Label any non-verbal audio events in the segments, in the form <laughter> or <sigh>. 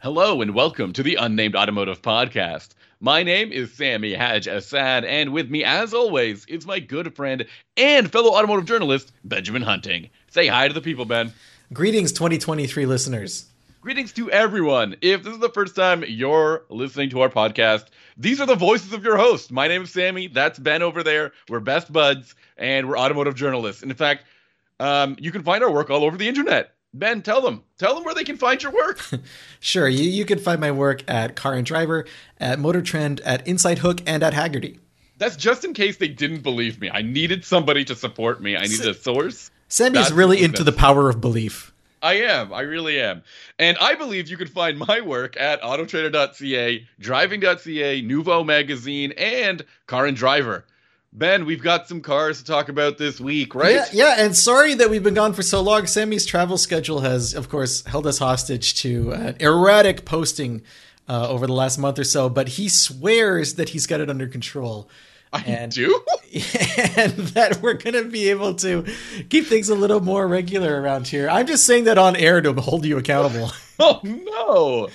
Hello and welcome to the Unnamed Automotive Podcast. My name is Sammy Haj Assad, and with me, as always, is my good friend and fellow automotive journalist, Benjamin Hunting. Say hi to the people, Ben. Greetings, 2023 listeners. Greetings to everyone. If this is the first time you're listening to our podcast, these are the voices of your host. My name is Sammy. That's Ben over there. We're best buds, and we're automotive journalists. And in fact, um, you can find our work all over the internet. Ben, tell them. Tell them where they can find your work. <laughs> sure. You, you can find my work at Car and Driver, at Motor Trend, at InsideHook, and at Hagerty. That's just in case they didn't believe me. I needed somebody to support me. I needed a source. Sammy is really into the power of belief. I am. I really am. And I believe you can find my work at autotrader.ca, driving.ca, Nuvo Magazine, and Car and Driver. Ben, we've got some cars to talk about this week, right? Yeah, yeah, and sorry that we've been gone for so long. Sammy's travel schedule has, of course, held us hostage to an erratic posting uh, over the last month or so, but he swears that he's got it under control. I and, do? <laughs> and that we're going to be able to keep things a little more regular around here. I'm just saying that on air to hold you accountable. <laughs> oh, no.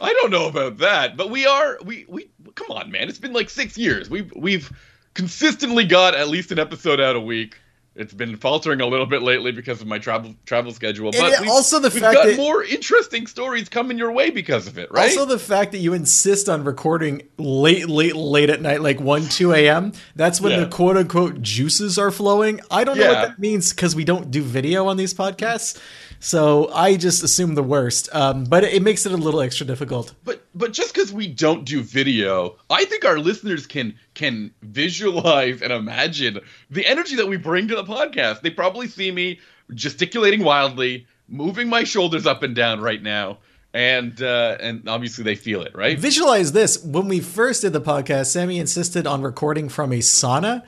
I don't know about that, but we are, we, we, come on, man. It's been like six years. We've, we've, consistently got at least an episode out a week. It's been faltering a little bit lately because of my travel travel schedule, but also the we've fact got that more interesting stories coming your way because of it, right? Also the fact that you insist on recording late, late, late at night, like one, two a.m. That's when yeah. the quote unquote juices are flowing. I don't know what that means because we don't do video on these podcasts. So I just assume the worst. Um, but it makes it a little extra difficult. But but just because we don't do video, I think our listeners can can visualize and imagine the energy that we bring to the podcast. They probably see me gesticulating wildly, moving my shoulders up and down right now and uh, and obviously they feel it, right? Visualize this: when we first did the podcast, Sammy insisted on recording from a sauna,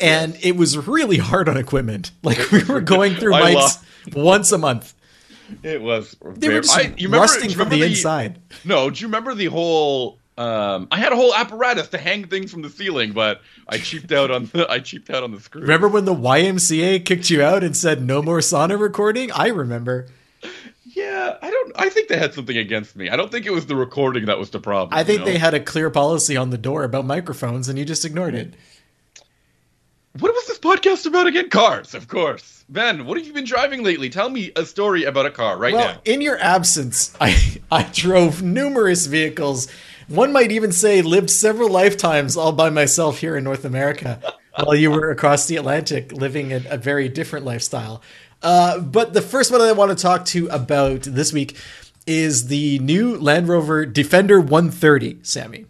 and yes. it was really hard on equipment. <laughs> Like we were going through mics once a month. It was. They were just I, you remember, rusting from the, the, inside. No, do you remember the whole? Um, I had a whole apparatus to hang things from the ceiling, but I cheaped out on the <laughs> I cheaped out on the screw. Remember when the YMCA kicked you out and said no more sauna recording? I remember. Yeah, I don't. I think they had something against me. I don't think it was the recording that was the problem. I think you know? they had a clear policy on the door about microphones, and you just ignored it. What was this podcast about again? Cars, of course. Ben, what have you been driving lately? Tell me a story about a car right well, now. In your absence, <laughs> I I drove numerous vehicles. One might even say lived several lifetimes all by myself here in North America, <laughs> while you were across the Atlantic living a, a very different lifestyle. Uh, but the first one I want to talk to about this week is the new Land Rover Defender 130, Sammy.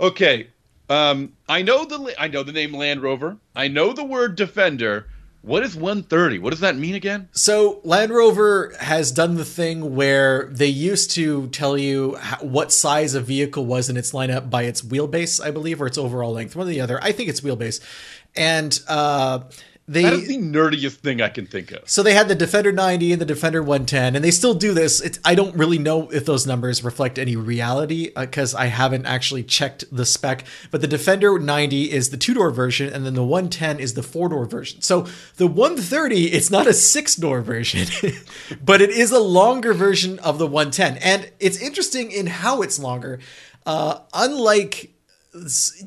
Okay, um, I know the I know the name Land Rover. I know the word Defender. What is 130? What does that mean again? So Land Rover has done the thing where they used to tell you what size a vehicle was in its lineup by its wheelbase, I believe, or its overall length, one or the other. I think it's wheelbase, and uh, they, that is the nerdiest thing I can think of. So they had the Defender 90 and the Defender 110, and they still do this. It's, I don't really know if those numbers reflect any reality because uh, I haven't actually checked the spec. But the Defender 90 is the two door version, and then the 110 is the four door version. So the 130, it's not a six door version, <laughs> but it is a longer version of the 110. And it's interesting in how it's longer. Uh, unlike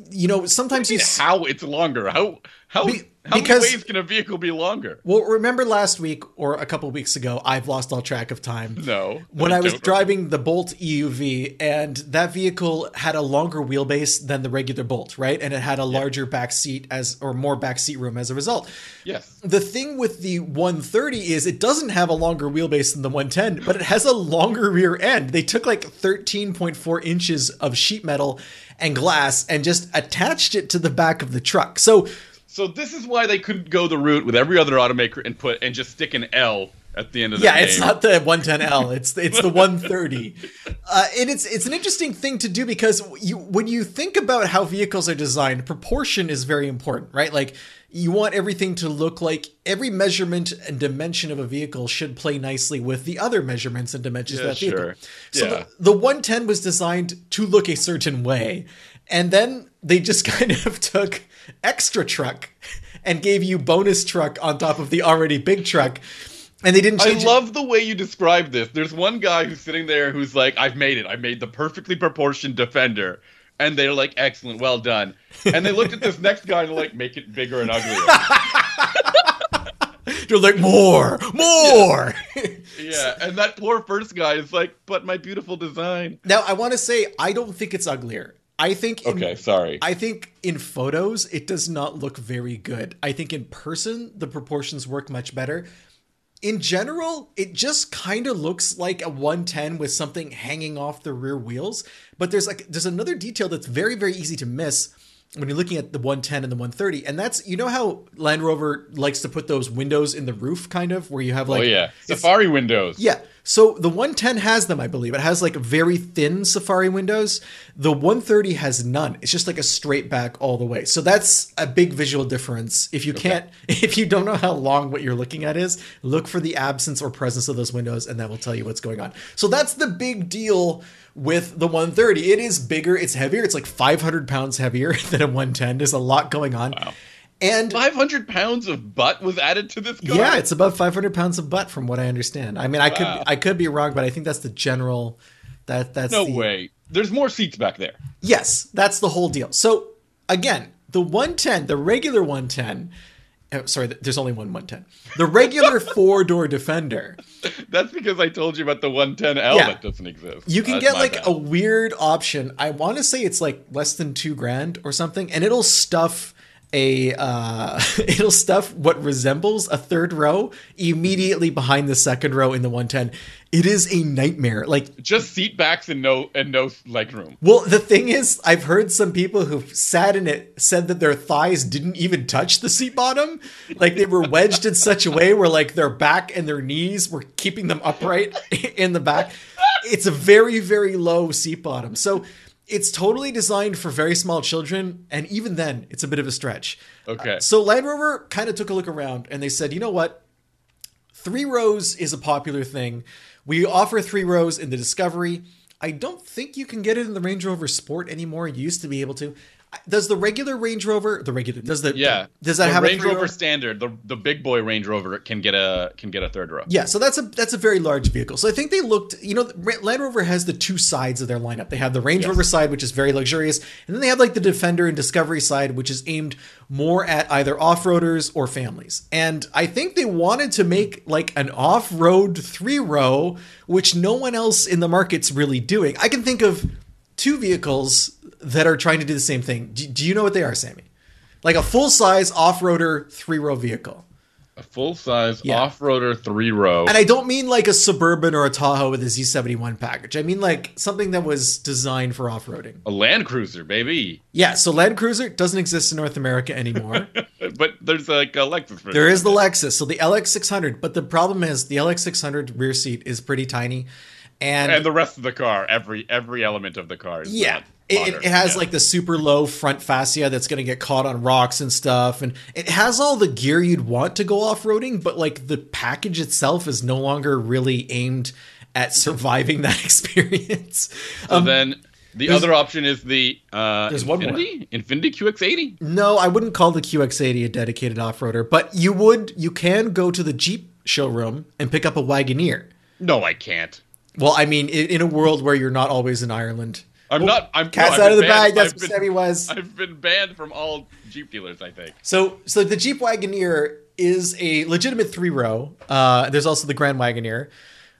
you know, sometimes you, you how it's longer. How how Be, how because, many ways can a vehicle be longer? Well, remember last week or a couple weeks ago, I've lost all track of time. No. When I, I was driving the Bolt EUV, and that vehicle had a longer wheelbase than the regular Bolt, right? And it had a yeah. larger back seat as or more back seat room as a result. Yes. The thing with the 130 is it doesn't have a longer wheelbase than the 110, but it has a longer rear end. They took like 13.4 inches of sheet metal and glass and just attached it to the back of the truck. So so this is why they couldn't go the route with every other automaker and put and just stick an L at the end of the yeah, name. it's not the 110L. <laughs> It's it's the 130, uh, and it's it's an interesting thing to do because you when you think about how vehicles are designed, proportion is very important, right? Like you want everything to look like every measurement and dimension of a vehicle should play nicely with the other measurements and dimensions yeah, of that vehicle. Sure. So yeah. the, the 110 was designed to look a certain way, and then they just <laughs> kind of took extra truck and gave you bonus truck on top of the already big truck. And they didn't I change it. love the way you describe this. There's one guy who's sitting there who's like, I've made it. I've made the perfectly proportioned defender. And they're like, excellent, well done. And they looked at this next guy and they're like, make it bigger and uglier. <laughs> They're like more, more. yeah. And that poor first guy is like, but my beautiful design. now I want to say I don't think it's uglier. I think in, Okay, sorry. I think in photos it does not look very good. I think in person the proportions work much better. In general, it just kind of looks like a 110 with something hanging off the rear wheels, but there's like there's another detail that's very very easy to miss when you're looking at the 110 and the 130 and that's you know how Land Rover likes to put those windows in the roof kind of where you have oh, like oh, yeah. Safari windows. yeah. So the 110 has them, I believe. It has like very thin Safari windows. The 130 has none. It's just like a straight back all the way. So that's a big visual difference. If you can't, <laughs> if you don't know how long what you're looking at is, look for the absence or presence of those windows, and that will tell you what's going on. So that's the big deal with the 130. It is bigger. It's heavier. It's like 500 pounds heavier <laughs> than a 110. There's a lot going on. Wow. And 500 pounds of butt was added to this yeah, it's about 500 pounds of butt, from what I understand. I mean, I could I could be wrong, but I think that's the general. That that's No the, way. There's more seats back there. Yes, that's the whole deal. So again, the 110, the regular 110. oh, sorry, there's only one 110. The regular <laughs> four door Defender. That's because I told you about the 110L Yeah. that doesn't exist. You can That's get like bad. a weird option. I want to say it's like less than two grand or something, and it'll stuff a uh <laughs> it'll stuff what resembles a third row immediately behind the second row in the 110 it is a nightmare like just seat backs and no and no leg room. well the thing is i've heard some people who've sat in it said that their thighs didn't even touch the seat bottom. Like they were wedged in such a way where like their back and their knees were keeping them upright <laughs> in the back. It's a very very low seat bottom. So it's totally designed for very small children and even then it's a bit of a stretch Okay. Uh, so land rover kind of took a look around and they said you know what three rows is a popular thing. We offer three rows in the Discovery. I don't think you can get it in the Range Rover Sport anymore. You used to be able to. Does the regular Range Rover, the regular, does the yeah. does that the have Range a three Rover row? standard? The the big boy Range Rover can get a can get a third row. Yeah, so that's a that's a very large vehicle. So I think they looked, you know, Land Rover has the two sides of their lineup. They have the Range Rover side, which is very luxurious, and then they have like the Defender and Discovery side, which is aimed more at either off-roaders or families. And I think they wanted to make like an off-road three-row, which no one else in the market's really doing. I can think of two vehicles that are trying to do the same thing. Do, do you know what they are, Sammy? Like a full-size off-roader three-row vehicle. A full size Yeah. off roader three row. And I don't mean like a Suburban or a Tahoe with a Z71 package. I mean like something that was designed for off roading. a Land Cruiser, baby. Yeah, so Land Cruiser doesn't exist in North America anymore. <laughs> But there's like a Lexus there is the Lexus, so the LX600, but the problem is the LX600 rear seat is pretty tiny. And, and the rest of the car, every every element of the car is yeah, not modern. it it has Yeah. like the super low front fascia that's going to get caught on rocks and stuff. And it has all the gear you'd want to go off roading, but like the package itself is no longer really aimed at surviving that <laughs> experience. So then the other option is the uh, um, There's one more. Infiniti Infiniti QX80. No, I wouldn't call the QX80 a dedicated off-roader, but you would you can go to the Jeep showroom and pick up a Wagoneer. No, I can't. Well, I mean, in a world where you're not always in Ireland. I'm not. I'm Cat's no, out of the banned- bag. That's I've what Sammy was. I've been banned from all Jeep dealers. I think. So, so the Jeep Wagoneer is a legitimate three-row. Uh, there's also the Grand Wagoneer.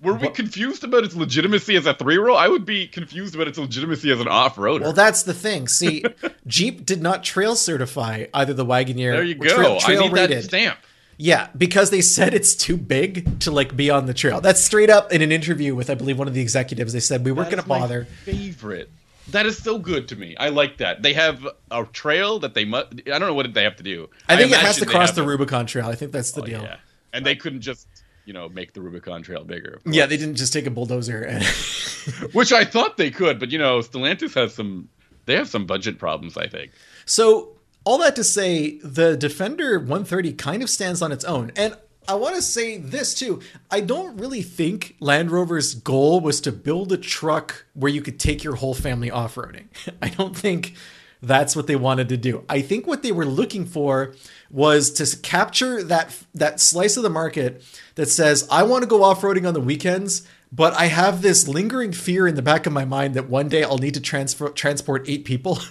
Were we confused about its legitimacy as a three row? I would be confused about its legitimacy as an off roader. Well, that's the thing. See, <laughs> Jeep did not trail certify either the Wagoneer. there you go. Trail, trail I need that stamp. Yeah, because they said it's too big to like be on the trail. That's straight up in an interview with I believe one of the executives. They said we weren't going to bother. Favorite. That is so good to me. I like that. They have a trail that they must. I don't know what they have to do. I think it has to cross the Rubicon Trail. I think that's the Oh, deal. yeah. And they couldn't just, you know, make the Rubicon Trail bigger. Yeah, they didn't just take a bulldozer and <laughs> Which I thought they could, but you know, Stellantis has some. They have some budget problems. I think. So, all that to say, the Defender 130 kind of stands on its own. And I want to say this too. I don't really think Land Rover's goal was to build a truck where you could take your whole family off roading. <laughs> I don't think that's what they wanted to do. I think what they were looking for was to capture that that slice of the market that says I want to go off-roading on the weekends, but I have this lingering fear in the back of my mind that one day I'll need to transfer transport 8 people. <laughs>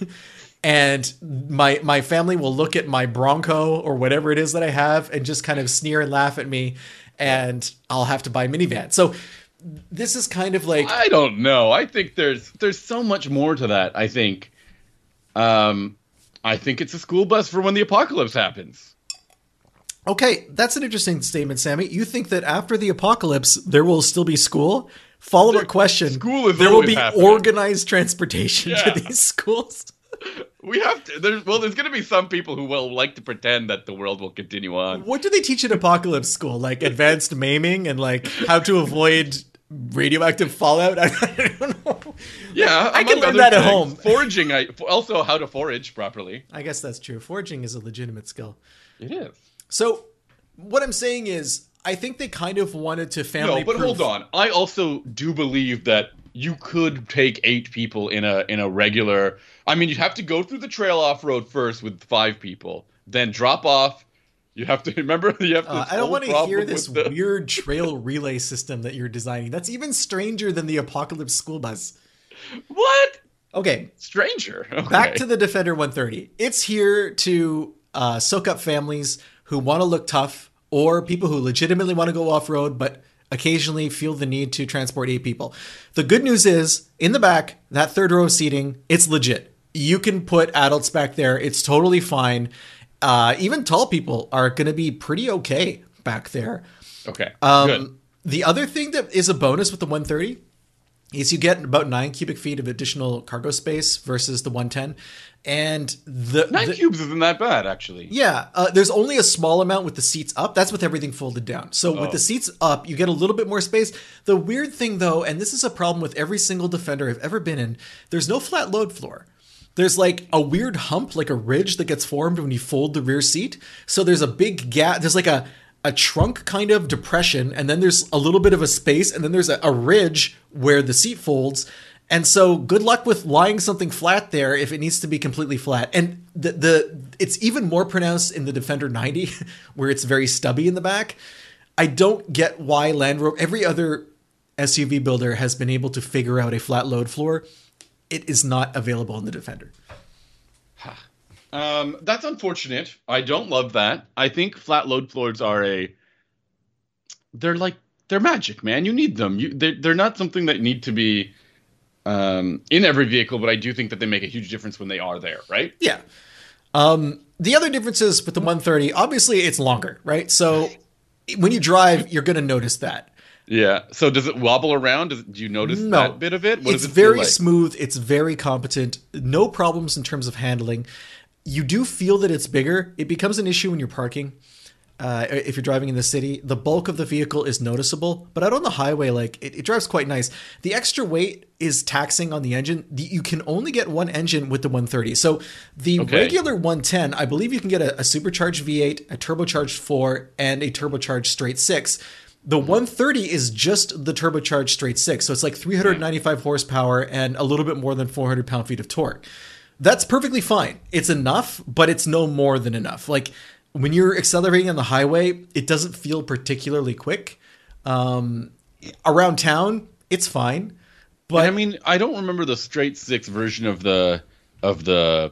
and my my family will look at my Bronco or whatever it is that I have and just kind of sneer and laugh at me and I'll have to buy a minivan. So this is kind of like I don't know. I think there's there's so much more to that. I think, um, I think it's a school bus for when the apocalypse happens. Okay, that's an interesting statement, Sammy. You think that after the apocalypse there will still be school? Follow up question: School is there will be happening. organized transportation Yeah. to these <laughs> schools. <laughs> We have to. There's well, there's going to be some people who will like to pretend that the world will continue on. What do they teach at apocalypse school? Like advanced maiming and like how to avoid radioactive fallout? <laughs> I don't know. Yeah, I can learn that at home. Foraging, I also how to forage properly. I guess that's true. Foraging is a legitimate skill. It is. So what I'm saying is, I think they kind of wanted to family. No, but hold on. I also do believe that you could take eight people in a in a regular. I mean, you'd have to go through the trail off road first with five people, then drop off. You have to <laughs> remember. You have to. Uh, I don't want to hear this <laughs> weird trail relay system that you're designing. That's even stranger than the apocalypse school bus. What Okay, stranger? <laughs> back to the Defender 130. It's here to uh, soak up families who want to look tough or people who legitimately want to go off road, but occasionally feel the need to transport eight people. The good news is, in the back, that third row of seating, it's legit. You can put adults back there. It's totally fine. Uh, even tall people are going to be pretty okay back there. Okay. Um, Good. The other thing that is a bonus with the 130 is you get about nine cubic feet of additional cargo space versus the 110. And the, Nine the- cubes isn't that bad, actually. yeah, uh, there's only a small amount with the seats up. That's with everything folded down. So with Oh. the seats up, you get a little bit more space. The weird thing though, and this is a problem with every single Defender I've ever been in, there's no flat load floor. There's like a weird hump, like a ridge that gets formed when you fold the rear seat. So there's a big gap. There's like a a trunk kind of depression, and then there's a little bit of a space, and then there's a, a ridge where the seat folds. And so, good luck with lying something flat there if it needs to be completely flat. And the the it's even more pronounced in the Defender 90, <laughs> where it's very stubby in the back. I don't get why Land Rover, every other SUV builder has been able to figure out a flat load floor. It is not available in the Defender. Um, that's unfortunate. I don't love that. I think flat load floors are a. They're like they're magic, man. You need them. You they're, they're not something that need to be um, in every vehicle, but I do think that they make a huge difference when they are there, right? Yeah. Um, the other differences with the 130, obviously, it's longer, right? So <laughs> when you drive, you're going to notice that. Yeah. So does it wobble around? Does, do you notice No. that bit of it? What it's it very like? smooth. It's very competent. No problems in terms of handling. You do feel that it's bigger. It becomes an issue when you're parking. Uh, if you're driving in the city, the bulk of the vehicle is noticeable, but out on the highway, like it, it drives quite nice. The extra weight is taxing on the engine. The, you can only get one engine with the 130. So the Okay. regular 110, I believe you can get a, a supercharged V8, a turbocharged 4, and a turbocharged straight 6. The 130 is just the turbocharged straight 6. So it's like 395 horsepower and a little bit more than 400 pound feet of torque. That's perfectly fine. It's enough, but it's no more than enough. Like when you're accelerating on the highway, it doesn't feel particularly quick. Um, around town, it's fine. But I mean, I don't remember the straight six version of the of the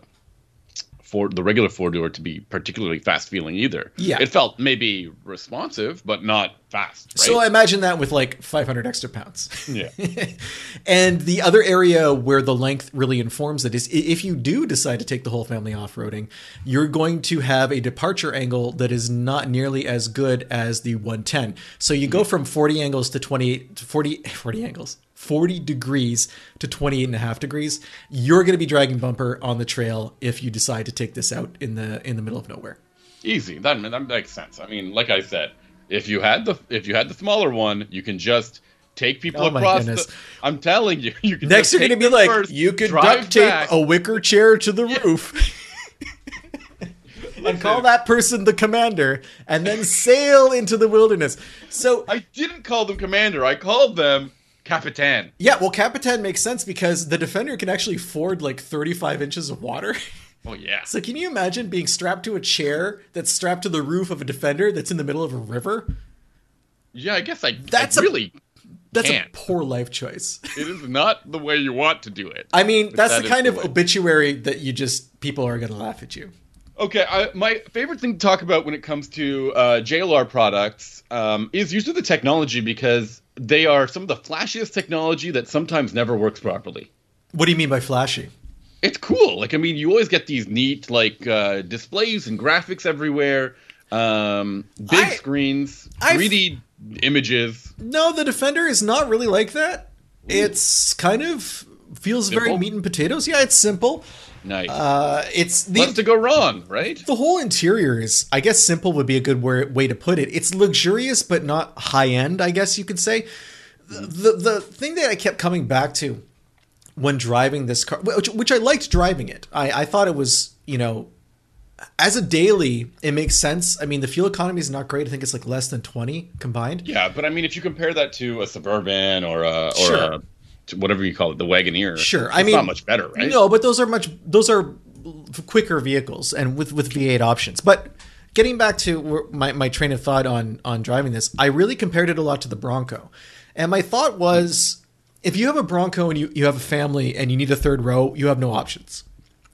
Ford, the regular four door, to be particularly fast feeling either. Yeah. it felt maybe responsive, but not fast. Right? So I imagine that with like 500 extra pounds. yeah, <laughs> and the other area where the length really informs it is if you do decide to take the whole family off roading, you're going to have a departure angle that is not nearly as good as the 110. So you go hmm. from 40 angles to 28 to 40 40 angles. 40 degrees to 28 and a half degrees. You're going to be dragging bumper on the trail if you decide to take this out in the in the middle of nowhere. easy. That that makes sense. I mean, like I said, if you had the if you had the smaller one, you can just take people Oh my across. goodness. The, I'm telling you, you can. Next, you're going to be like, first, you could duct tape back. a wicker chair to the roof. <laughs> and call that person the commander and then sail into the wilderness. So I didn't call them commander. I called them Capitan. Yeah, well, Capitan makes sense because the Defender can actually ford like 35 inches of water. <laughs> Oh yeah. so, can you imagine being strapped to a chair that's strapped to the roof of a Defender that's in the middle of a river? Yeah, I guess I. That's I a- really. That's Can't. a poor life choice. <laughs> It is not the way you want to do it. I mean, that's that the kind of way. obituary that you just people are going to laugh at you. Okay, I, my favorite thing to talk about when it comes to uh, JLR products um, is usually the technology because they are some of the flashiest technology that sometimes never works properly. What do you mean by flashy? It's cool. Like I mean, you always get these neat like uh, displays and graphics everywhere, um, big I- screens, I've- 3D images. No, the Defender is not really like that. It's kind of feels very meat and potatoes. Yeah, it's simple. Nice. Uh, it's the What's to go wrong, right? the whole interior is, I guess, simple would be a good wor- way to put it. It's luxurious, but not high end. I guess you could say. The, the the thing that I kept coming back to when driving this car, which, which I liked driving it. I, I thought it was, you know, as a daily, it makes sense. I mean, the fuel economy is not great. I think it's like less than twenty combined. Yeah, but I mean, if you compare that to a suburban or a or Sure. a, whatever you call it, the Wagoneer, Sure, it's I mean- not much better, right? No, but those are much those are quicker vehicles and with with V8 options. But getting back to my my train of thought on on driving this, I really compared it a lot to the Bronco. And my thought was if you have a Bronco and you, you have a family and you need a third row, you have no options.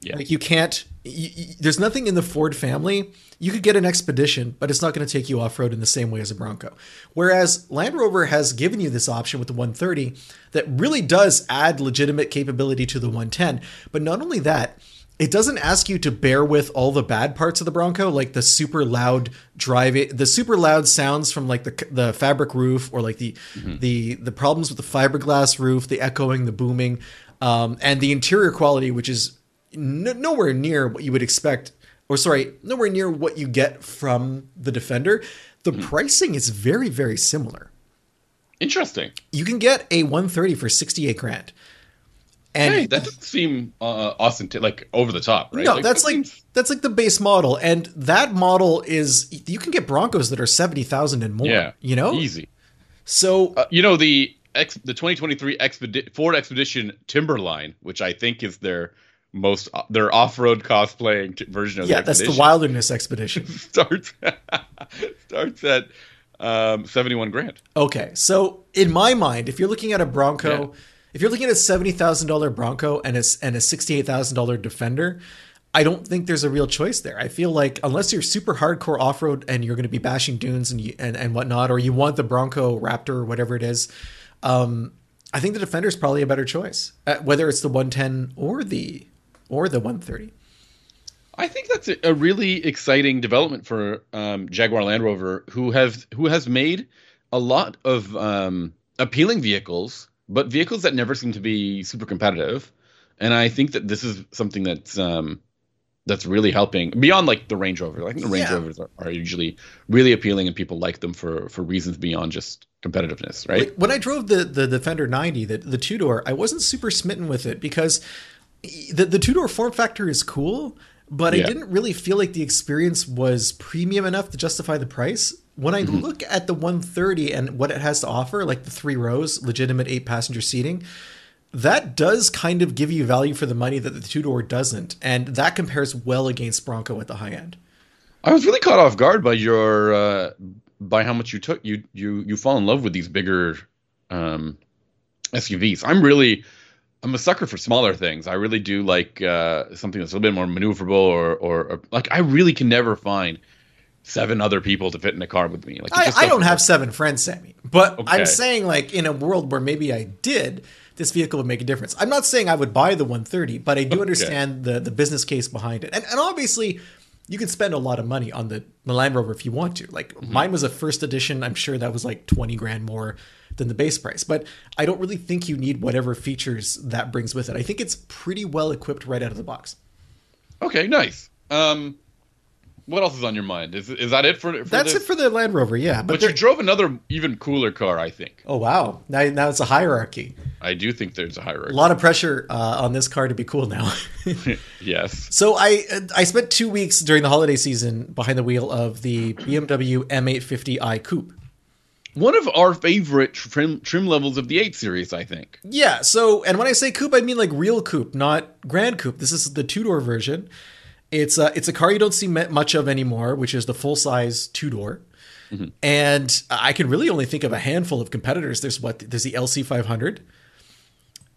Yeah. Like you can't. You, you- there's nothing in the Ford family. You could get an Expedition, but it's not going to take you off road in the same way as a Bronco. Whereas Land Rover has given you this option with the 130 that really does add legitimate capability to the 110. But not only that, it doesn't ask you to bear with all the bad parts of the Bronco, like the super loud drive, the super loud sounds from like the the fabric roof, or like the the the problems with the fiberglass roof, the echoing, the booming, um, and the interior quality, which is n- nowhere near what you would expect, or sorry, nowhere near what you get from the Defender. The pricing is very, very similar. Interesting. You can get a 130 for 68 grand. And Hey, that doesn't seem uh, austent like over the top, right? no, that's that like seems- that's like the base model, and that model is you can get Broncos that are seventy thousand and more. yeah, you know. easy. So Uh, you know the ex, the 2023 Expedi- Ford Expedition Timberline, which I think is their most their off road cosplaying t- version of yeah, the that's the Wilderness Expedition. <laughs> starts <laughs> starts at um, 71 grand. Okay, so in my mind, if you're looking at a Bronco, Yeah. if you're looking at a seventy thousand dollar Bronco and a and a sixty eight thousand dollar Defender, I don't think there's a real choice there. I feel like unless you're super hardcore off road and you're going to be bashing dunes and you, and and whatnot, or you want the Bronco Raptor or whatever it is, um, I think the Defender is probably a better choice, uh, whether it's the one ten or the or the one thirty. I think that's a, a really exciting development for um, Jaguar Land Rover, who have who has made a lot of um, appealing vehicles, but vehicles that never seem to be super competitive. And I think that this is something that's um, that's really helping beyond like the Range Rover. I think the Range Yeah. Rovers are, are usually really appealing, and people like them for for reasons beyond just competitiveness, right? Like, when I drove the the Defender 90, the the two door, I wasn't super smitten with it because the the two door form factor is cool, but I didn't really feel like the experience was premium enough to justify the price. When I look at the 130 and what it has to offer, like the three rows, legitimate eight passenger seating, that does kind of give you value for the money that the two door doesn't, and that compares well against Bronco at the high end. I was really caught off guard by your uh, by how much you took you you you fall in love with these bigger um, SUVs. I'm really I'm a sucker for smaller things. I really do like uh, something that's a little bit more maneuverable or, or or like I really can never find seven other people to fit in a car with me. Like I, I don't have seven friends, Sammy. But Okay. I'm saying, like, in a world where maybe I did, this vehicle would make a difference. I'm not saying I would buy the 130, but I do understand the, the business case behind it. And, and obviously, you can spend a lot of money on the, the Land Rover if you want to. Like, Mm-hmm. mine was a first edition. I'm sure that was like 20 grand more than the base price. But I don't really think you need whatever features that brings with it. I think it's pretty well equipped right out of the box. Okay, nice. Um, what else is on your mind? Is is that it for? for That's this? it for the Land Rover, yeah. But, But you drove another even cooler car. I think. oh, wow. Now, now it's a hierarchy. I do think there's a hierarchy. A lot of pressure uh, on this car to be cool now. <laughs> <laughs> yes. so I I spent two weeks during the holiday season behind the wheel of the BMW M850i Coupe. One of our favorite trim trim levels of the 8 series, I think. Yeah, so and when I say coupe, I mean like real coupe, not grand coupe. This is the two door version. It's a, it's a car you don't see much of anymore, which is the full size two door. Mm-hmm. And I can really only think of a handful of competitors. There's what there's the LC 500.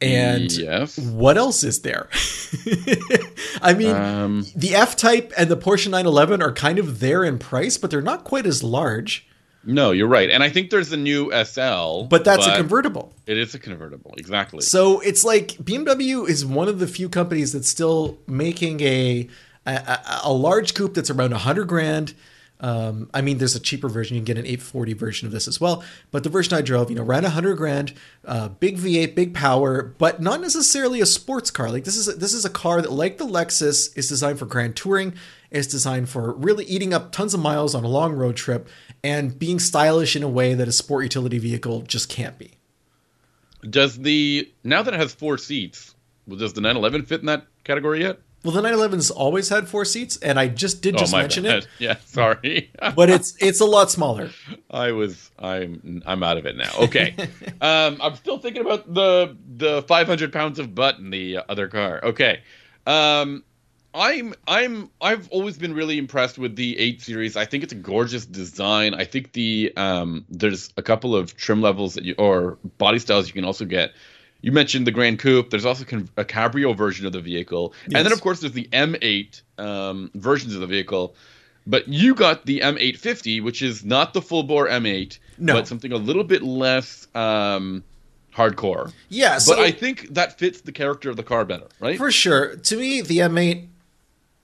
And yes. what else is there? <laughs> I mean, um, the F Type and the Porsche 911 are kind of there in price, but they're not quite as large. No, you're right. And I think there's a new SL. But that's but a convertible. It is a convertible, exactly. So it's like BMW is one of the few companies that's still making a a, a large coupe that's around 100 grand um, I mean, there's a cheaper version. You can get an 840 version of this as well. But the version I drove, you know, around 100 grand, uh, big V8, big power, but not necessarily a sports car. Like this is a, this is a car that, like the Lexus, is designed for grand touring. It's designed for really eating up tons of miles on a long road trip and being stylish in a way that a sport utility vehicle just can't be. Does the now that it has four seats, does the 911 fit in that category yet? Well, the 911's always had four seats, and I just did oh, just mention bad. it. <laughs> Yeah, sorry, <laughs> but it's it's a lot smaller. I was I'm I'm out of it now. Okay, <laughs> um, I'm still thinking about the the 500 pounds of butt in the other car. Okay, um, I'm I'm I've always been really impressed with the 8 series. I think it's a gorgeous design. I think the um, there's a couple of trim levels that you or body styles you can also get you mentioned the Grand Coupe. There's also a Cabrio version of the vehicle, yes. and then of course there's the M8 um, versions of the vehicle. But you got the M850, which is not the full bore M8, no. but something a little bit less um, hardcore. Yeah, so but I think that fits the character of the car better, right? For sure. To me, the M8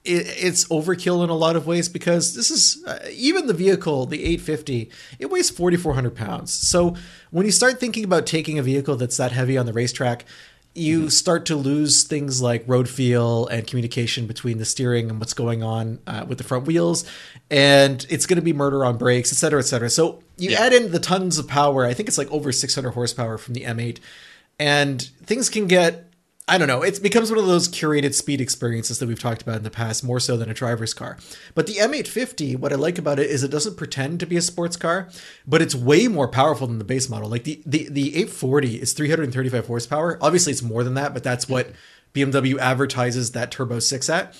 it, it's overkill in a lot of ways because this is uh, even the vehicle, the 850, it weighs 4,400 pounds. So when you start thinking about taking a vehicle that's that heavy on the racetrack, you mm-hmm. start to lose things like road feel and communication between the steering and what's going on uh, with the front wheels and it's going to be murder on brakes et cetera et cetera so you yeah. add in the tons of power i think it's like over 600 horsepower from the m8 and things can get I don't know. It becomes one of those curated speed experiences that we've talked about in the past, more so than a driver's car. But the M850, what I like about it is it doesn't pretend to be a sports car, but it's way more powerful than the base model. Like the the, the 840 is 335 horsepower. Obviously, it's more than that, but that's what BMW advertises that Turbo 6 at.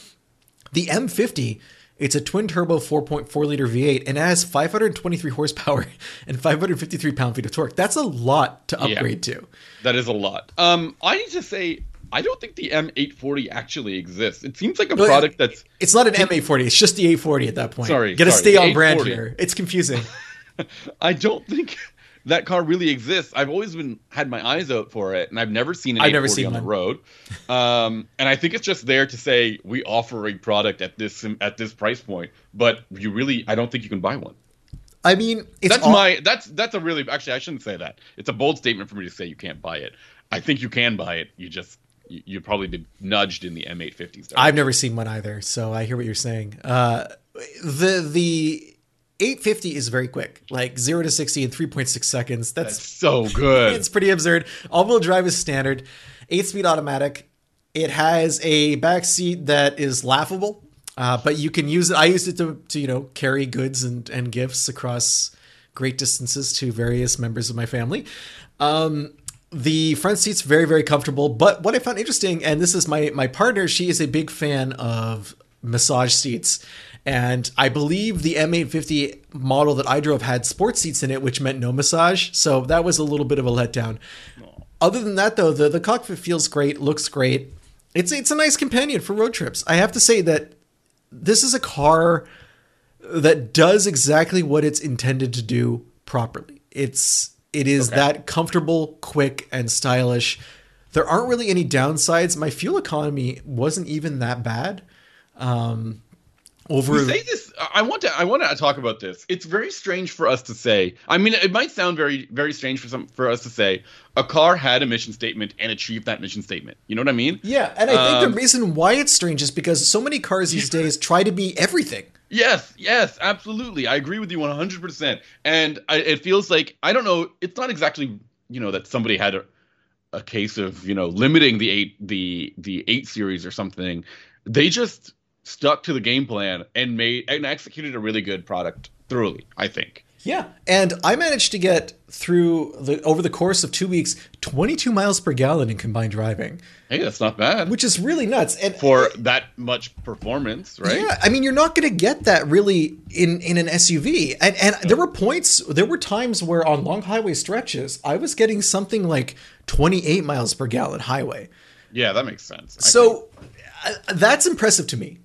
The M50 it's a twin turbo 4.4 liter V8 and it has 523 horsepower <laughs> and 553 pound feet of torque. That's a lot to upgrade yeah, to. That is a lot. Um, I need to say I don't think the M840 actually exists. It seems like a product that's. It's not an M840. It's just the 840 at that point. Sorry, got to stay on brand here. It's confusing. <laughs> <laughs> I don't think that car really exists. I've always been had my eyes out for it, and I've never seen an I've 840 never seen on one. the road. Um, and I think it's just there to say we offer a product at this at this price point, but you really, I don't think you can buy one. I mean, that's all- my that's that's a really actually I shouldn't say that. It's a bold statement for me to say you can't buy it. I think you can buy it. You just you probably be nudged in the M850s. I've never seen one either, so I hear what you're saying. Uh, the the 850 is very quick, like zero to 60 in 3.6 seconds. That's, That's so good. it's pretty absurd. All wheel drive is standard, eight speed automatic. It has a back seat that is laughable, uh, but you can use it. I used it to, to you know carry goods and, and gifts across great distances to various members of my family. Um, the front seat's very very comfortable but what i found interesting and this is my my partner she is a big fan of massage seats and i believe the m850 model that i drove had sports seats in it which meant no massage so that was a little bit of a letdown. Other than that though the, the cockpit feels great looks great. It's it's a nice companion for road trips. I have to say that this is a car that does exactly what it's intended to do properly. It's it is okay. that comfortable, quick, and stylish. There aren't really any downsides. My fuel economy wasn't even that bad. Um, over we say this i want to i want to talk about this it's very strange for us to say i mean it might sound very very strange for some for us to say a car had a mission statement and achieved that mission statement you know what i mean yeah and i think um, the reason why it's strange is because so many cars these <laughs> days try to be everything Yes, yes, absolutely. I agree with you 100%. And I, it feels like I don't know, it's not exactly, you know, that somebody had a, a case of, you know, limiting the 8 the the 8 series or something. They just stuck to the game plan and made and executed a really good product thoroughly, I think. Yeah, and I managed to get through the over the course of two weeks, 22 miles per gallon in combined driving, Hey, that's not bad which is really nuts. And for that much performance, right? Yeah, I mean, you're not going to get that really in in an SUV. And and there were points, there were times where on long highway stretches, I was getting something like 28 miles per gallon highway. Yeah, that makes sense. I. So uh, that's impressive to me.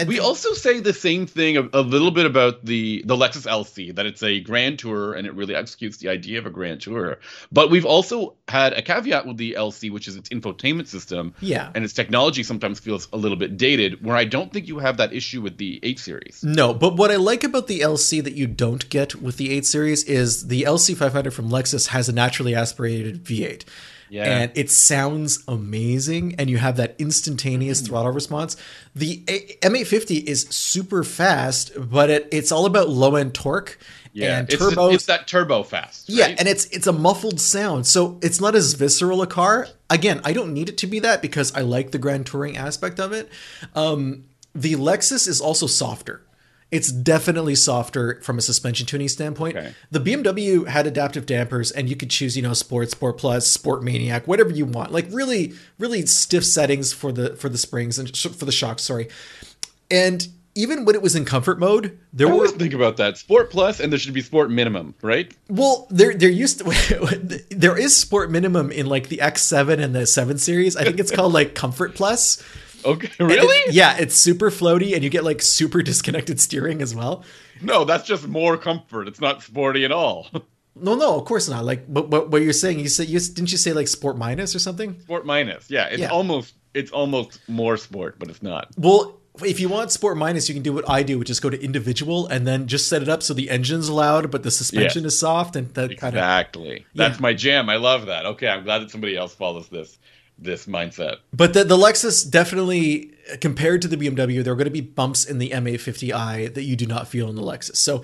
And we also say the same thing a, a little bit about the the Lexus LC that it's a grand tour and it really executes the idea of a grand tour. But we've also had a caveat with the LC, which is its infotainment system. Yeah. And its technology sometimes feels a little bit dated, where I don't think you have that issue with the 8 series. No, but what I like about the LC that you don't get with the 8 series is the LC 500 from Lexus has a naturally aspirated V8. Yeah. And it sounds amazing, and you have that instantaneous throttle response. The M850 is super fast, but it, it's all about low end torque Yeah. and it's, turbo. it's that turbo fast. Yeah, and it's it's a muffled sound, so it's not as visceral a car. Again, I don't need it to be that because I like the grand touring aspect of it. Um, the Lexus is also softer. It's definitely softer from a suspension tuning standpoint. Okay. The BMW had adaptive dampers, and you could choose, you know, Sport, Sport Plus, Sport Maniac, whatever you want. Like really, really stiff settings for the for the springs and sh- for the shocks. Sorry, and even when it was in comfort mode, there I were think about that. Sport plus, and there should be sport minimum, right? Well, there there used to <laughs> there is sport minimum in like the X7 and the 7 series. I think it's called like Comfort Plus. Okay, And it- really? yeah, it's super floaty and you get like super disconnected steering as well. No, that's just more comfort. It's not sporty at all. <laughs> No, no, of course not. Like but what, what you're saying, you said you didn't you say like Sport Minus or something? Sport minus, yeah. It's Yeah. almost it's almost more sport, but it's not. Well, if you want Sport Minus, you can do what I do, which is go to individual and then just set it up so the engine's loud but the suspension Yeah. is soft and that kind of Exactly. That's Yeah. my jam. I love that. Okay, I'm glad that somebody else follows this this mindset. But the, the Lexus definitely, compared to the BMW, there are going to be bumps in the M850i that you do not feel in the Lexus. So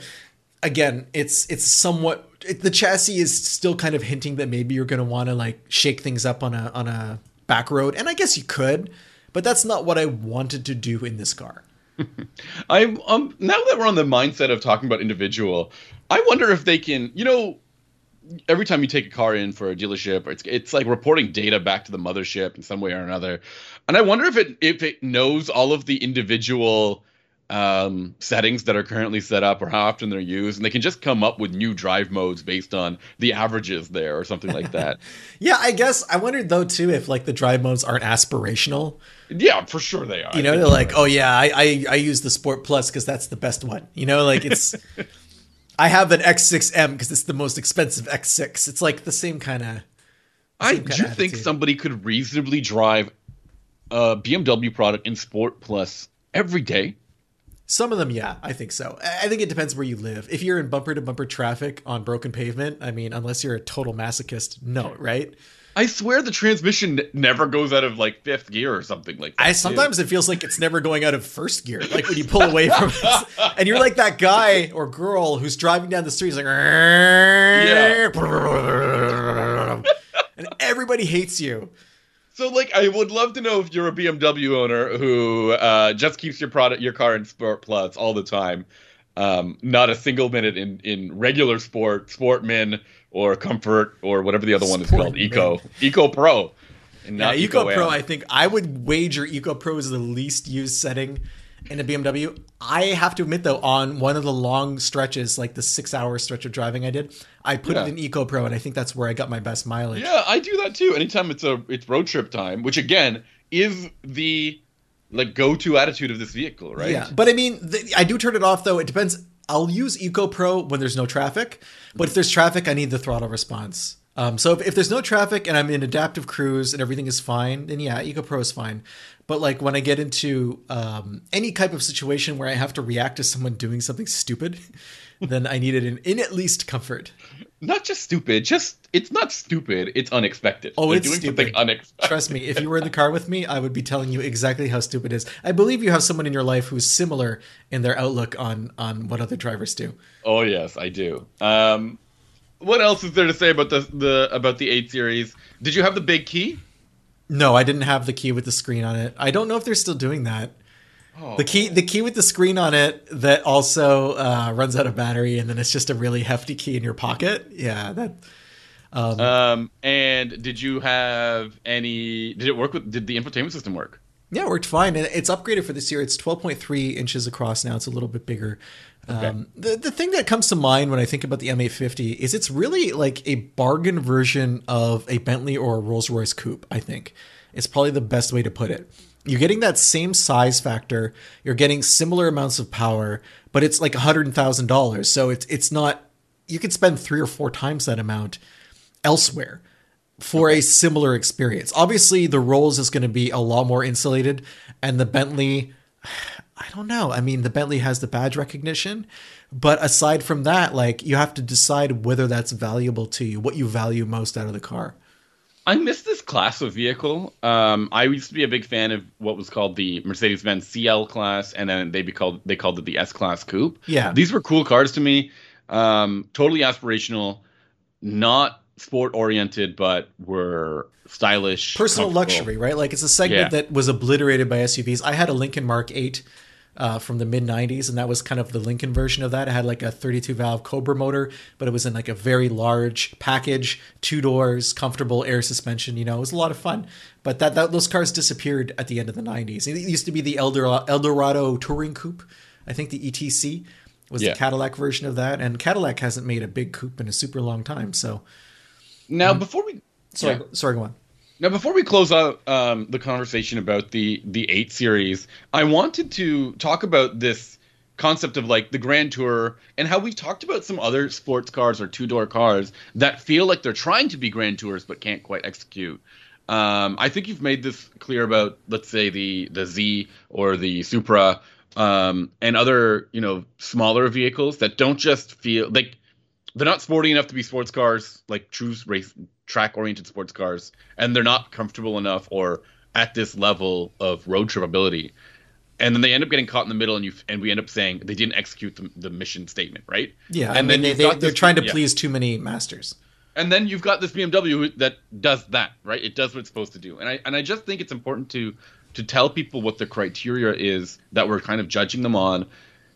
again, it's it's somewhat it, the chassis is still kind of hinting that maybe you're going to want to like shake things up on a on a back road, and I guess you could, but that's not what I wanted to do in this car. <laughs> I'm um now that we're on the mindset of talking about individual, I wonder if they can, you know, every time you take a car in for a dealership, it's it's like reporting data back to the mothership in some way or another. And I wonder if it if it knows all of the individual um settings that are currently set up or how often they're used and they can just come up with new drive modes based on the averages there or something like that. <laughs> Yeah, I guess I wondered though too if like the drive modes aren't aspirational. yeah, for sure they are. You know, they're like, oh yeah, I I, I use the Sport Plus because that's the best one. You know, like it's. <laughs> I have an X6M because it's the most expensive X6. It's like the same kind of. I do think attitude. somebody could reasonably drive a BMW product in Sport Plus every day. Some of them, yeah, I think so. I think it depends where you live. If you're in bumper to bumper traffic on broken pavement, I mean, unless you're a total masochist, no, right? I swear the transmission never goes out of like fifth gear or something like that. I sometimes it feels like it's never going out of first gear. Like when you pull away from it, <laughs> and you're like that guy or girl who's driving down the street, he's like, and everybody hates you. So like I would love to know if you're a BMW owner who uh, just keeps your product your car in Sport Plus all the time. Um, not a single minute in, in regular sport, Sportman or Comfort or whatever the other one is called. Eco, Eco Pro, and Yeah, Eco Eco Pro, I think I would wager Eco Pro is the least used setting in a BMW. I have to admit though, on one of the long stretches, like the six hour stretch of driving I did, I put Yeah. it in Eco Pro, and I think that's where I got my best mileage. Yeah, I do that too. Anytime it's a it's road trip time, which again is the like go to attitude of this vehicle, right? Yeah, but I mean, the, I do turn it off though. It depends. I'll use Eco Pro when there's no traffic, but if there's traffic, I need the throttle response. Um, so if, if there's no traffic and I'm in adaptive cruise and everything is fine, then yeah, Eco Pro is fine. But like when I get into um, any type of situation where I have to react to someone doing something stupid, <laughs> then I need it in, in at least comfort. Not just stupid, just it's not stupid, it's unexpected. Oh, They're it's doing stupid. something unexpected. Trust me, if you were in the car with me, I would be telling you exactly how stupid it is. I believe you have someone in your life who's similar in their outlook on on what other drivers do. Oh yes, I do. Um, what else is there to say about the the about the eight series? Did you have the big key? No, I didn't have the key with the screen on it. I don't know if they're still doing that. The key, the key with the screen on it that also uh, runs out of battery, and then it's just a really hefty key in your pocket. Yeah, that. Um, um, and did you have any? Did it work with? Did the infotainment system work? Yeah, it worked fine. And it's upgraded for this year. It's 12.3 inches across now. It's a little bit bigger. Okay. Um, the the thing that comes to mind when I think about the M850 is it's really like a bargain version of a Bentley or a Rolls Royce coupe. I think it's probably the best way to put it. You're getting that same size factor. You're getting similar amounts of power, but it's like hundred thousand dollars. So it's it's not. You could spend three or four times that amount elsewhere for okay. a similar experience. Obviously, the Rolls is going to be a lot more insulated, and the Bentley <sighs> I don't know. I mean, the Bentley has the badge recognition, but aside from that, like you have to decide whether that's valuable to you, what you value most out of the car. I miss this class of vehicle. Um, I used to be a big fan of what was called the Mercedes-Benz CL class, and then they be called they called it the S class coupe. Yeah, these were cool cars to me. Um, totally aspirational, not sport oriented, but were stylish, personal luxury, right? Like it's a segment yeah. that was obliterated by SUVs. I had a Lincoln Mark Eight uh, from the mid 90s, and that was kind of the Lincoln version of that. It had like a 32 valve Cobra motor, but it was in like a very large package, two doors, comfortable air suspension. You know, it was a lot of fun. But that, that those cars disappeared at the end of the 90s. It used to be the Eldorado, Eldorado Touring Coupe. I think the ETC was yeah. the Cadillac version of that, and Cadillac hasn't made a big coupe in a super long time. So now, um, before we sorry, yeah. sorry, go on. Now, before we close out um, the conversation about the the eight series, I wanted to talk about this concept of like the Grand Tour and how we've talked about some other sports cars or two door cars that feel like they're trying to be Grand Tours but can't quite execute. Um, I think you've made this clear about, let's say, the the Z or the Supra um, and other you know smaller vehicles that don't just feel like they're not sporty enough to be sports cars, like true race track oriented sports cars, and they're not comfortable enough or at this level of road trip ability. And then they end up getting caught in the middle, and you and we end up saying they didn't execute the, the mission statement, right? Yeah, and then they, they, are trying to yeah. please too many masters. And then you've got this BMW that does that, right? It does what it's supposed to do, and I and I just think it's important to to tell people what the criteria is that we're kind of judging them on,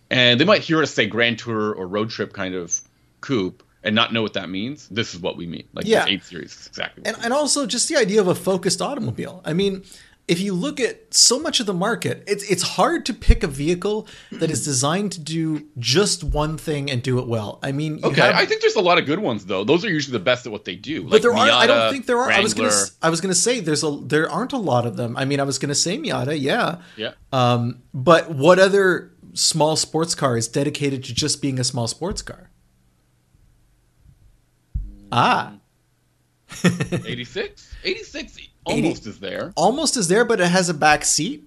and they might hear us say Grand Tour or road trip kind of coupe and not know what that means, this is what we mean. Like yeah. this eight series is exactly. And, and also just the idea of a focused automobile. I mean, if you look at so much of the market, it's it's hard to pick a vehicle that is designed to do just one thing and do it well. I mean, okay, have, I think there's a lot of good ones though. Those are usually the best at what they do. Like but there Miata, are. I don't think there are. Wrangler. I was gonna. I was gonna say there's a. There aren't a lot of them. I mean, I was gonna say Miata. Yeah. Yeah. Um, but what other small sports car is dedicated to just being a small sports car? Ah. <laughs> 86? 86 almost 80, is there. Almost is there, but it has a back seat.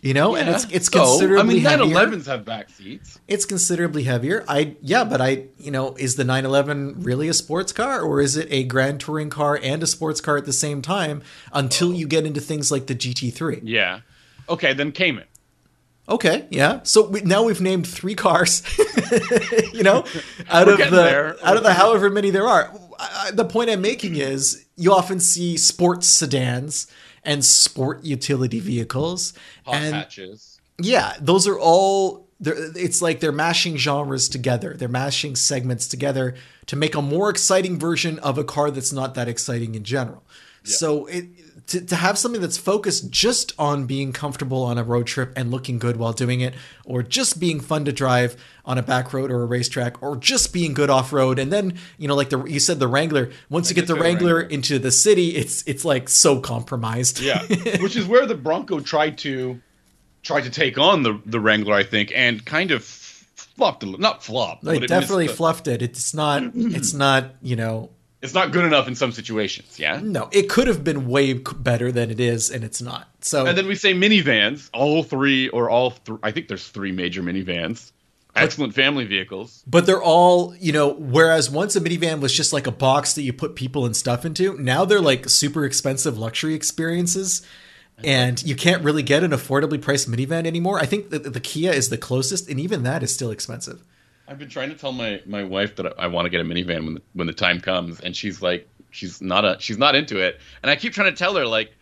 You know, yeah. and it's it's considerably so, I mean, 911s have back seats. It's considerably heavier. I yeah, but I you know, is the 911 really a sports car or is it a grand touring car and a sports car at the same time until oh. you get into things like the GT3? Yeah. Okay, then Cayman. Okay, yeah. So we, now we've named three cars. <laughs> you know, <laughs> out We're of the there. out of the however many there are. I, the point I'm making is you often see sports sedans and sport utility vehicles Hot and hatches. Yeah, those are all. It's like they're mashing genres together. They're mashing segments together to make a more exciting version of a car that's not that exciting in general. Yeah. So it to, to have something that's focused just on being comfortable on a road trip and looking good while doing it, or just being fun to drive on a back road or a racetrack, or just being good off road. And then, you know, like the you said the Wrangler, once I you get the Wrangler, Wrangler, into the city, it's it's like so compromised. Yeah. <laughs> Which is where the Bronco tried to tried to take on the the Wrangler, I think, and kind of flopped a little not flop. Like definitely the... fluffed it. It's not <clears throat> it's not, you know, it's not good enough in some situations. Yeah. No, it could have been way better than it is, and it's not. So. And then we say minivans, all three or all. Th- I think there's three major minivans. Excellent family vehicles. But they're all, you know, whereas once a minivan was just like a box that you put people and stuff into, now they're like super expensive luxury experiences. And you can't really get an affordably priced minivan anymore. I think that the Kia is the closest, and even that is still expensive. I've been trying to tell my my wife that I want to get a minivan when the, when the time comes, and she's like, she's not a she's not into it, and I keep trying to tell her like,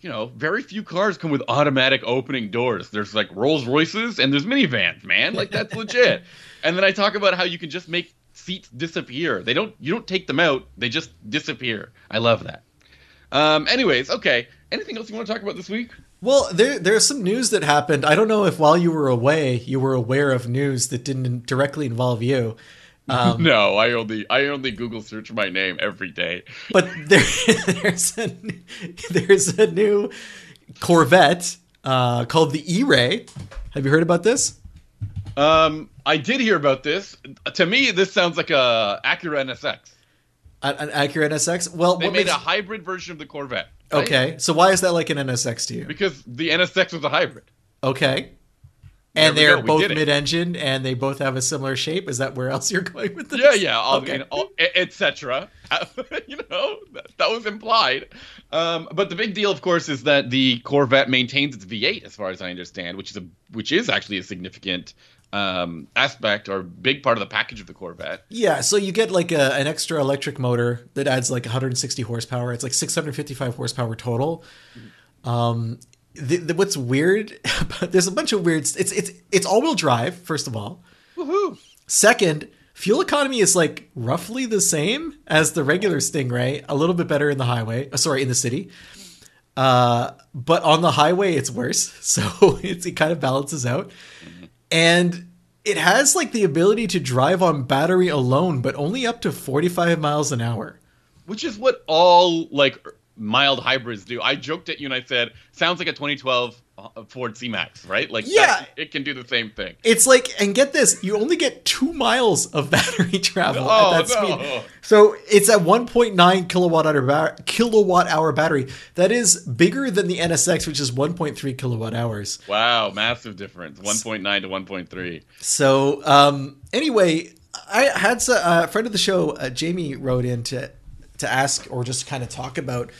you know, very few cars come with automatic opening doors. There's like Rolls Royces and there's minivans, man. Like that's legit. <laughs> And then I talk about how you can just make seats disappear. They don't you don't take them out, they just disappear. I love that. Um anyways, okay. Anything else you want to talk about this week? Well, there there's some news that happened. I don't know if while you were away, you were aware of news that didn't directly involve you. Um, <laughs> no, I only I only Google search my name every day. But there, <laughs> there's a there's a new Corvette uh, called the E-Ray. Have you heard about this? Um, I did hear about this. To me, this sounds like a Acura NSX. An, an Acura NSX. Well, they made makes... a hybrid version of the Corvette. Right? Okay, so why is that like an NSX to you? Because the NSX was a hybrid. Okay. And they're both mid-engine and they both have a similar shape? Is that where else you're going with this? Yeah yeah. All, okay. etc <laughs> you know that, that, was implied. Um, but the big deal of course is that the corvette maintains its v8 as far as i understand which is a which is actually a significant um, aspect or big part of the package of the corvette. Yeah so you get like a, an extra electric motor that adds like 160 horsepower. It's like 655 horsepower total. Um, the, the, what's weird <laughs> there's a bunch of weird it's it's it's all-wheel drive first of all. Woohoo. second fuel economy is like roughly the same as the regular stingray a little bit better in the highway uh, sorry in the city. Uh, but on the highway it's worse <laughs> so it's, it kind of balances out and it has like the ability to drive on battery alone but only up to 45 miles an hour which is what all like mild hybrids do. I joked at you and I said, sounds like a 2012 uh, Ford C-Max, right? Like, yeah, it can do the same thing. It's like, and get this, you only get two miles of <laughs> battery travel oh, at that no. speed. So it's at 1.9 kilowatt hour kilowatt hour battery. That is bigger than the NSX, which is 1.3 kilowatt hours. Wow, massive difference, 1.9 to 1.3. So, um, anyway, I had a, a friend of the show, uh, Jamie, wrote in to to ask or just kind of talk about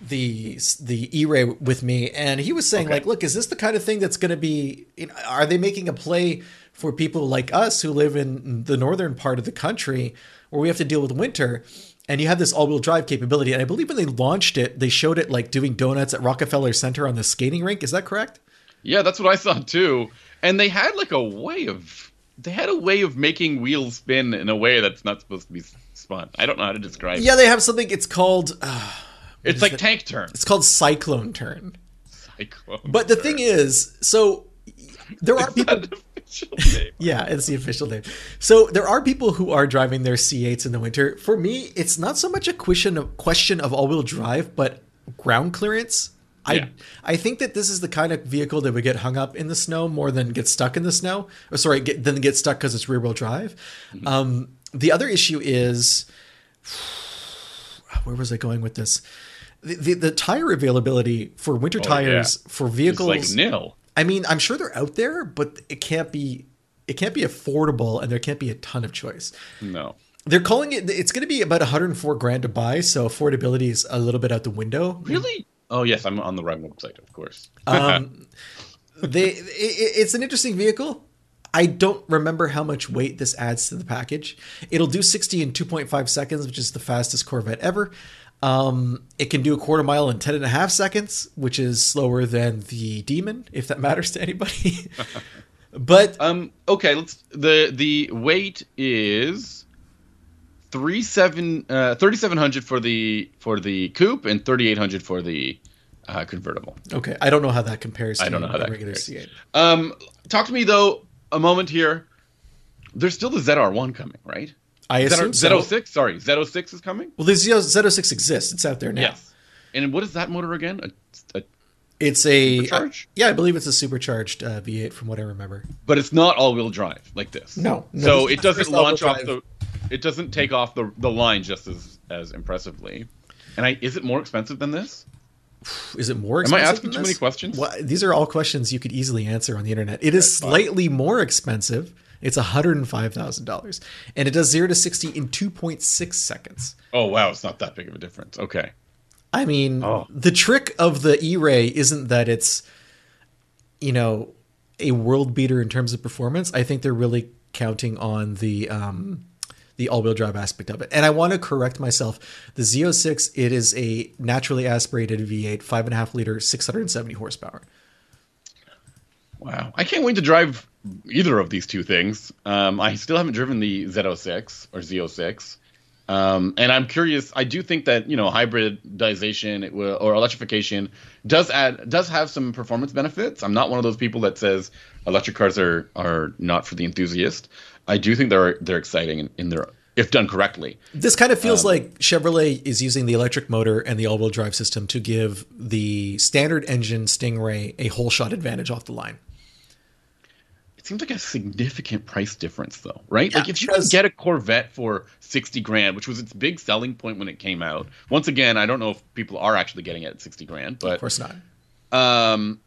the the E-Ray with me, and he was saying okay. like, look, is this the kind of thing that's going to be? You know, are they making a play for people like us who live in the northern part of the country where we have to deal with winter? And you have this all-wheel drive capability, and I believe when they launched it, they showed it like doing donuts at Rockefeller Center on the skating rink. Is that correct? Yeah, that's what I saw too. And they had like a way of they had a way of making wheels spin in a way that's not supposed to be spun. I don't know how to describe. It. Yeah, it. they have something. It's called. Uh, it's like tank turn. It's called cyclone turn. Cyclone. But the thing is, so there are people. <laughs> yeah, it's the official name. So there are people who are driving their C8s in the winter. For me, it's not so much a question of question of all-wheel drive, but ground clearance. Yeah. I I think that this is the kind of vehicle that would get hung up in the snow more than get stuck in the snow. Or sorry, get, than get stuck because it's rear-wheel drive. Mm-hmm. Um, the other issue is <sighs> where was I going with this? The, the, the tire availability for winter oh, tires yeah. for vehicles it's like nil. I mean, I'm sure they're out there, but it can't be it can't be affordable and there can't be a ton of choice. No. They're calling it it's going to be about 104 grand to buy, so affordability is a little bit out the window. Really? Oh, yes, I'm on the right website, of course. um, <laughs> they it, it's an interesting vehicle. I don't remember how much weight this adds to the package. It'll do 60 in 2.5 seconds, which is the fastest Corvette ever. Um, it can do a quarter mile in 10 and a half seconds, which is slower than the Demon, if that <laughs> matters to anybody. <laughs> but um, okay, let's the the weight is three seven uh, 3700 for the for the coupe and 3800 for the uh, convertible. Okay, I don't know how that compares. to I don't know how that regular compares. C8. Um, talk to me though a moment here. There's still the ZR1 coming, right? I assume Z- 6 Sorry, Z06 is coming. Well, the Z06 exists. It's out there now. Yes. And what is that motor again? A, a it's a uh, yeah, I believe it's a supercharged uh, V8 from what I remember. But it's not all-wheel drive like this. No. no so it doesn't launch off the. It doesn't take off the the line just as as impressively. And I is it more expensive than this? <sighs> Is it more? Am I asking too many questions? Well, these are all questions you could easily answer on the internet. It is slightly more expensive. It's $105,000 and it does 0 to 60 in 2.6 seconds. Oh wow, it's not that big of a difference. Okay. I mean, oh. the trick of the E-Ray isn't that it's you know, a world beater in terms of performance. I think they're really counting on the um the all-wheel drive aspect of it. And I want to correct myself. The Z06, it is a naturally aspirated V8, five and a half liter, 670 horsepower. Wow, I can't wait to drive either of these two things. Um, I still haven't driven the Z06 or Z06. Um, and I'm curious. I do think that you know hybridization it will, or electrification does add does have some performance benefits. I'm not one of those people that says electric cars are are not for the enthusiast. I do think they're they're exciting in, in their if done correctly. This kind of feels um, like Chevrolet is using the electric motor and the all-wheel drive system to give the standard engine Stingray a holeshot advantage off the line seems like a significant price difference though, right? Yeah, like if you can get a Corvette for 60 grand, which was its big selling point when it came out. Once again, I don't know if people are actually getting it at 60 grand, but Of course not. Um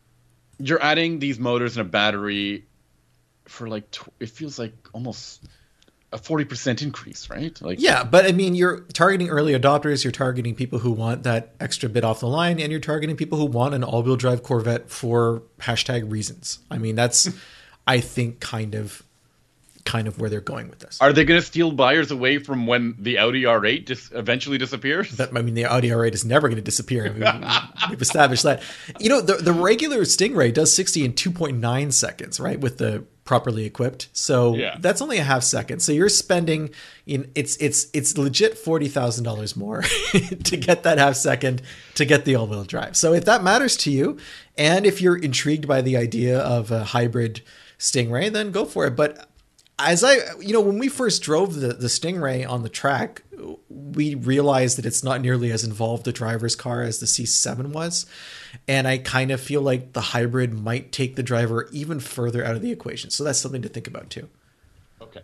you're adding these motors and a battery for like tw- it feels like almost a 40% increase, right? Like Yeah, but I mean you're targeting early adopters, you're targeting people who want that extra bit off the line and you're targeting people who want an all-wheel drive Corvette for hashtag reasons. I mean that's <laughs> I think kind of kind of where they're going with this. Are they going to steal buyers away from when the Audi R8 dis- eventually disappears? That, I mean, the Audi R8 is never going to disappear. I mean, <laughs> we've established that. You know, the, the regular Stingray does 60 in 2.9 seconds, right? With the properly equipped. So yeah. that's only a half second. So you're spending in it's it's it's legit forty thousand dollars more <laughs> to get that half second to get the all-wheel drive. So if that matters to you, and if you're intrigued by the idea of a hybrid Stingray, then go for it. But as I, you know, when we first drove the, the Stingray on the track, we realized that it's not nearly as involved a driver's car as the C7 was. And I kind of feel like the hybrid might take the driver even further out of the equation. So that's something to think about too. Okay.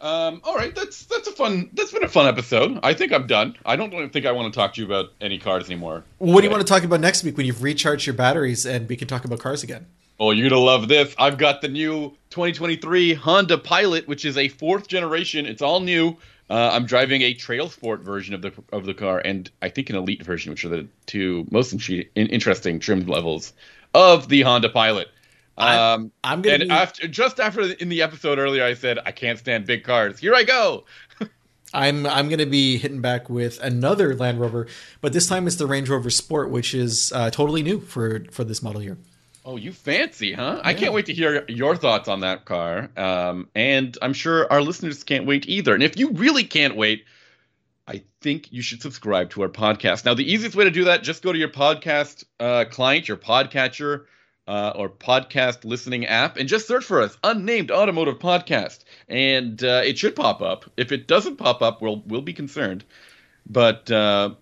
Um, all right, that's that's a fun. That's been a fun episode. I think I'm done. I don't think I want to talk to you about any cars anymore. What do you want to talk about next week when you've recharged your batteries and we can talk about cars again? Oh, you're gonna love this. I've got the new 2023 Honda Pilot, which is a fourth generation. It's all new. Uh, I'm driving a TrailSport version of the of the car, and I think an Elite version, which are the two most in- interesting trim levels of the Honda Pilot. Um, I'm, I'm gonna. And be... after, just after in the episode earlier, I said I can't stand big cars. Here I go. <laughs> I'm I'm going to be hitting back with another Land Rover, but this time it's the Range Rover Sport, which is uh, totally new for for this model year. Oh, you fancy, huh? Yeah. I can't wait to hear your thoughts on that car. Um, and I'm sure our listeners can't wait either. And if you really can't wait, I think you should subscribe to our podcast. Now, the easiest way to do that, just go to your podcast uh, client, your podcatcher, uh, or podcast listening app, and just search for us, Unnamed Automotive Podcast, and uh, it should pop up. If it doesn't pop up, we'll we'll be concerned. But uh,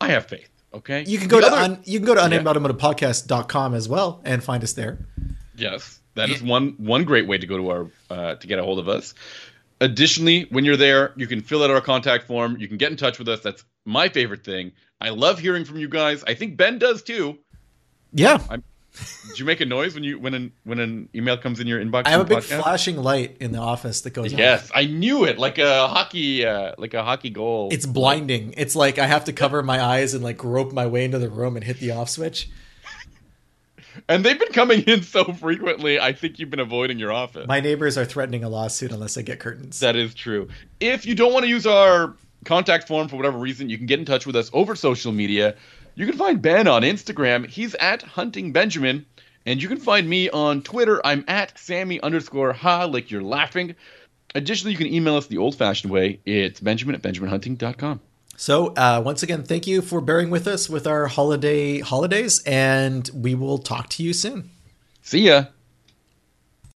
I have faith. Okay. You can go the to other, un, you can go to unnamedautomotivepodcast.com as well and find us there. Yes, that is one one great way to go to our uh, to get a hold of us. Additionally, when you're there, you can fill out our contact form. You can get in touch with us. That's my favorite thing. I love hearing from you guys. I think Ben does too. Yeah. I'm, did you make a noise when you when an when an email comes in your inbox? I have a big podcast? flashing light in the office that goes. Yes, I knew it, like a hockey, uh, like a hockey goal. It's blinding. It's like I have to cover my eyes and like grope my way into the room and hit the off switch. and they've been coming in so frequently. I think you've been avoiding your office. My neighbors are threatening a lawsuit unless I get curtains. That is true. If you don't want to use our contact form for whatever reason, you can get in touch with us over social media. You can find Ben on Instagram. He's at Hunting Benjamin. And you can find me on Twitter. I'm at Sammy underscore ha, like you're laughing. Additionally, you can email us the old fashioned way. It's benjamin at benjaminhunting.com. So, uh, once again, thank you for bearing with us with our holiday holidays, and we will talk to you soon. See ya.